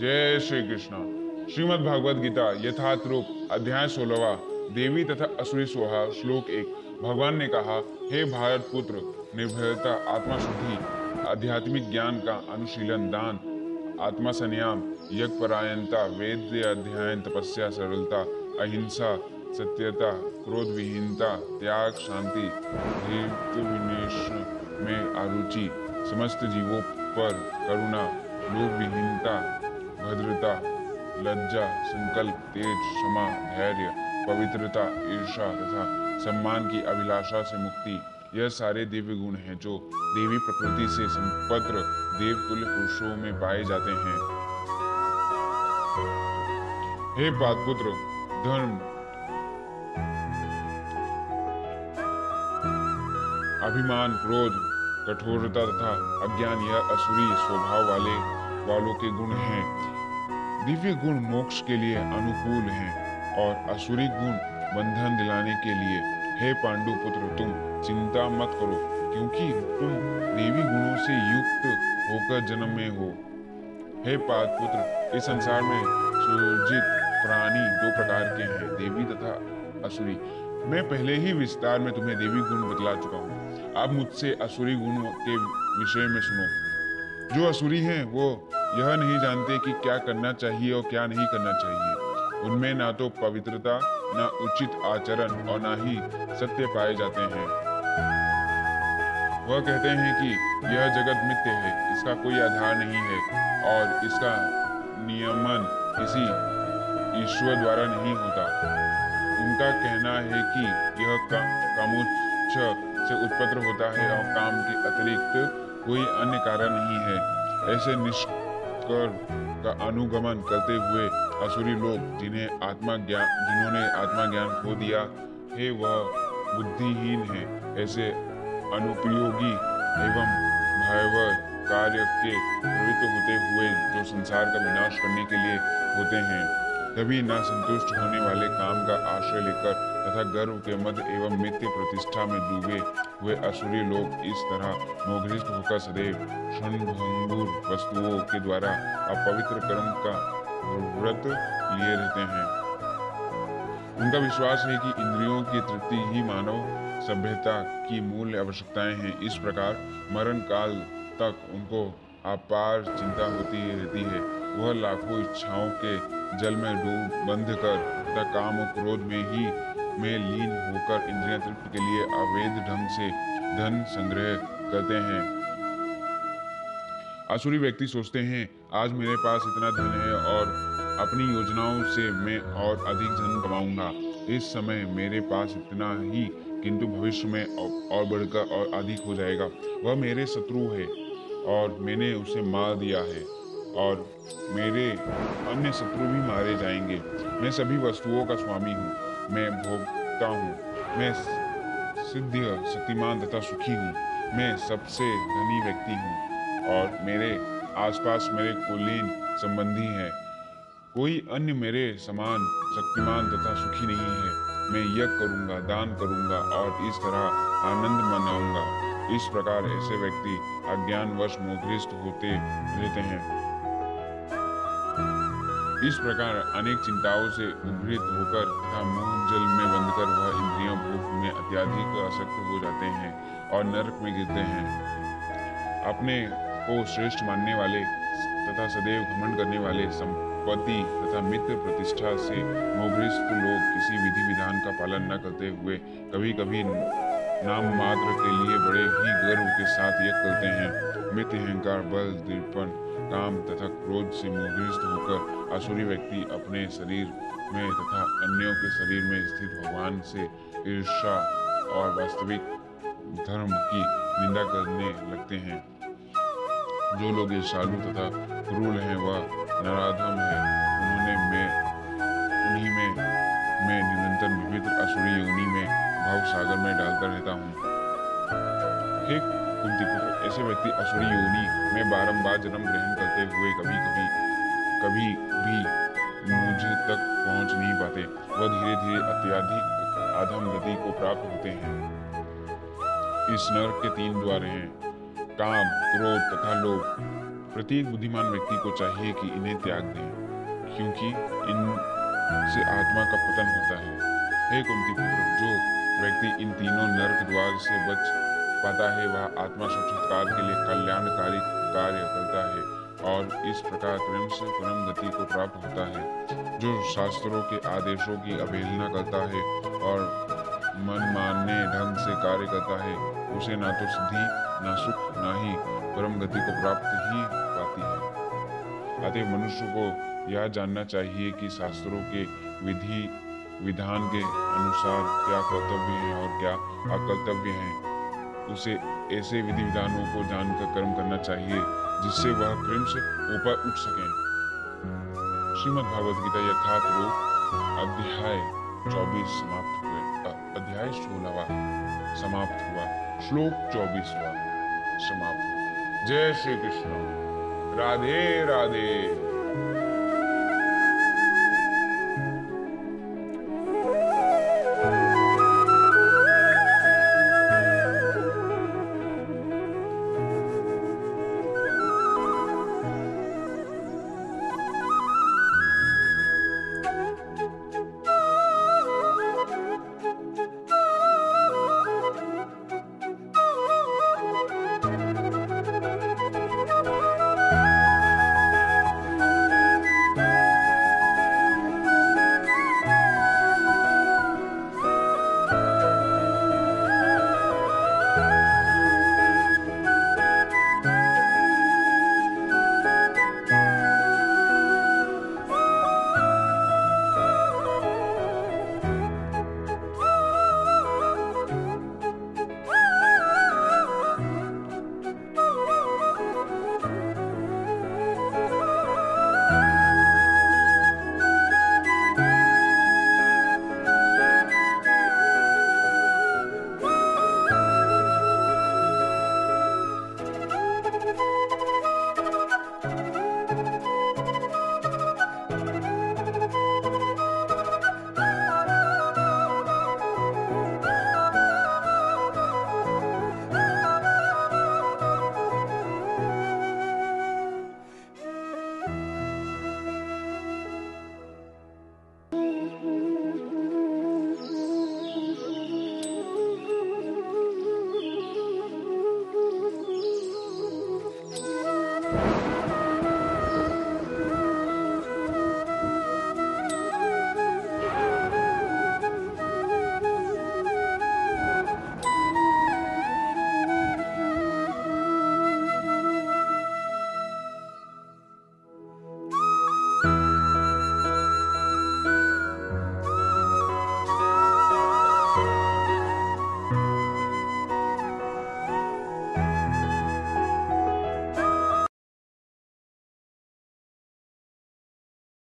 जय श्री कृष्ण। श्रीमद् भागवत गीता, यथार्थ रूप, अध्याय सोलवा देवी तथा असुरी सोहा, श्लोक एक। भगवान ने कहा, हे भारत पुत्र, निर्भयता आत्मा शुद्धि आध्यात्मिक ज्ञान का अनुशीलन, दान आत्मा संयम यज्ञपरायणता, वेद अध्ययन, तपस्या, सरलता, अहिंसा, सत्यता क्रोध विहीनता त्याग, शांति में आरुचि समस्त जीवों पर करुणा लोक विहीनता भद्रता लज्जा, संकल्प, तेज, क्षमा, धैर्य, पवित्रता ईर्षा तथा सम्मान की अभिलाषा से मुक्ति। यह सारे दिव्य गुण हैं जो देवी प्रकृति से संपत्र देवतुल्य पुरुषों में पाए जाते हैं। हे पादपुत्र, धर्म। अभिमान, क्रोध, कठोरता तथा अज्ञान, यह असुरी स्वभाव वाले, वालों के गुण हैं। दिव्य गुण मोक्ष के लिए अनुकूल हैं और असुरी गुण बंधन दिलाने के लिए, हे पांडु पुत्र तुम चिंता मत करो, क्योंकि तुम देवी गुणों से युक्त होकर जन्म में हो। हे पाद पुत्र इस संसार में सुजित प्राणी दो प्रकार के हैं, देवी तथा असुरी। मैं पहले ही विस्तार में तुम्हें देवी गुण बतला चुका हूँ। अब मुझसे असुरी गुण के विषय में सुनो। जो असुरी हैं, वो यह नहीं जानते कि क्या करना चाहिए और क्या नहीं करना चाहिए। उनमें ना तो पवित्रता न उचित आचरण और ना ही सत्य पाए जाते हैं। वह कहते हैं कि यह जगत मिथ्य है इसका कोई आधार नहीं है और इसका नियमन किसी ईश्वर द्वारा नहीं होता। उनका कहना है कि यह का, कामोच्च से उत्पन्न होता है और काम के अतिरिक्त कोई अन्य कारण नहीं है। ऐसे निष्कर का अनुगमन करते हुए असुरी लोग जिन्हें आत्मा ज्ञान जिन्होंने आत्मा ज्ञान खो दिया, है वह बुद्धिहीन है, ऐसे अनुपयोगी एवं भयावह कार्य के प्रवृत्त होते हुए जो संसार का विनाश करने के लिए होते हैं। कभी न संतुष्ट होने वाले काम का आश्रय लेकर तथा गर्व के मध्य एवं मित्य प्रतिष्ठा में डूबे हुए असुरी लोग इस तरह मोघृष्ट होकर सदैव क्षणभंगुर वस्तुओं के द्वारा अपवित्र कर्म का व्रत लिए रहते हैं। उनका विश्वास है कि इंद्रियों की तृप्ति ही मानव सभ्यता की मूल आवश्यकताएँ हैं। इस प्रकार मरण काल तक उनको अपार चिंता होती रहती है। वह लाखों इच्छाओं के जल में डूब, बंध कर तथा काम और क्रोध में ही में लीन होकर इंद्रिया तृप्ति के लिए अवैध ढंग से धन संग्रह करते हैं। आसुरी व्यक्ति सोचते हैं, आज मेरे पास इतना धन है और अपनी योजनाओं से मैं और अधिक धन कमाऊँगा। इस समय मेरे पास इतना ही, किंतु भविष्य में और बढ़कर और अधिक हो जाएगा। वह मेरे शत्रु है और मैंने उसे मार दिया है। और मेरे अन्य शत्रु भी मारे जाएँगे। मैं सभी वस्तुओं का स्वामी हूँ। मैं भोगता हूँ। मैं सिद्ध, शक्तिमान तथा सुखी हूँ। मैं सबसे धनी व्यक्ति हूँ और मेरे आसपास मेरे कुलीन संबंधी हैं। कोई अन्य मेरे समान, शक्तिमान तथा सुखी नहीं है। मैं यज्ञ करूँगा, दान करूँगा और इस तरह आनंद मनाऊँगा। इस प्रकार ऐसे व्यक्ति अज्ञानवश मोहग्रस्त होते रहते हैं। इस प्रकार अनेक चिंताओं से उद्भृत होकर तथा मुँह जल में बंधकर वह इंद्रियों भूख में अत्याधिक आसक्त हो जाते हैं और नरक में गिरते हैं। अपने को श्रेष्ठ मानने वाले तथा सदैव घमंड करने वाले संपत्ति तथा मित्र प्रतिष्ठा से मोहग्रस्त लोग किसी विधि विधान का पालन न करते हुए कभी कभी नाम मात्र के लिए बड़े ही गर्व के साथ यह करते हैं। मित्र अहंकार, बल दृपण काम तथा क्रोध से मोहग्रस्त होकर असुरी व्यक्ति अपने शरीर में तथा अन्यों के शरीर में स्थित भगवान से ईर्षा और वास्तविक धर्म की निंदा करने लगते हैं। जो लोग ईर्षालु तथा क्रूर हैं, वह नराधम है। उन्होंने मैं, उन्हीं में, मैं निरंतर विविध असुरी योनि में भाव सागर में डालता रहता हूँ। कुंती पुत्र ऐसे व्यक्ति असुरी योनि में बारंबार जन्म ग्रहण करते हुए कभी कभी कभी भी मुझ तक पहुँच नहीं पाते। वह धीरे धीरे अत्याधिक अधम गति को प्राप्त होते हैं। इस नर के तीन द्वार हैं। काम, क्रोध तथा लोभ। प्रत्येक बुद्धिमान व्यक्ति को चाहिए कि इन्हें त्याग दें, क्योंकि इनसे आत्मा का पतन होता है। हे कुंती पुत्र, जो व्यक्ति इन तीनों नरक द्वार से बच पाता है, वह आत्मा साक्षात्कार के लिए कल्याणकारी कार्य करता है और इस प्रकार प्रेम से परम गति को प्राप्त होता है, जो शास्त्रों के आदेशों की अवहेलना करता है और मन मानने ढंग से कार्य करता है, उसे ना तो सिद्धि, ना सुख, ना ही परम गति को प्राप्त ही पाती है। अतः मनुष्य को यह जानना चाहिए कि शास्त्रों के विधि, विधान के अनुसार क्या कर्तव्य है और क्या अकर्तव्य है। उसे ऐसे विधि विधानों को जानकर कर्म करना चाहिए, जिससे वह प्रेम से ऊपर उठ सके। श्रीमद् भागवत गीता यथार्थ रूप, अध्याय चौबीस समाप्त हुए। अध्याय सोलहवा समाप्त हुआ। श्लोक चौबीसवा समाप्त जय श्री कृष्ण। राधे राधे।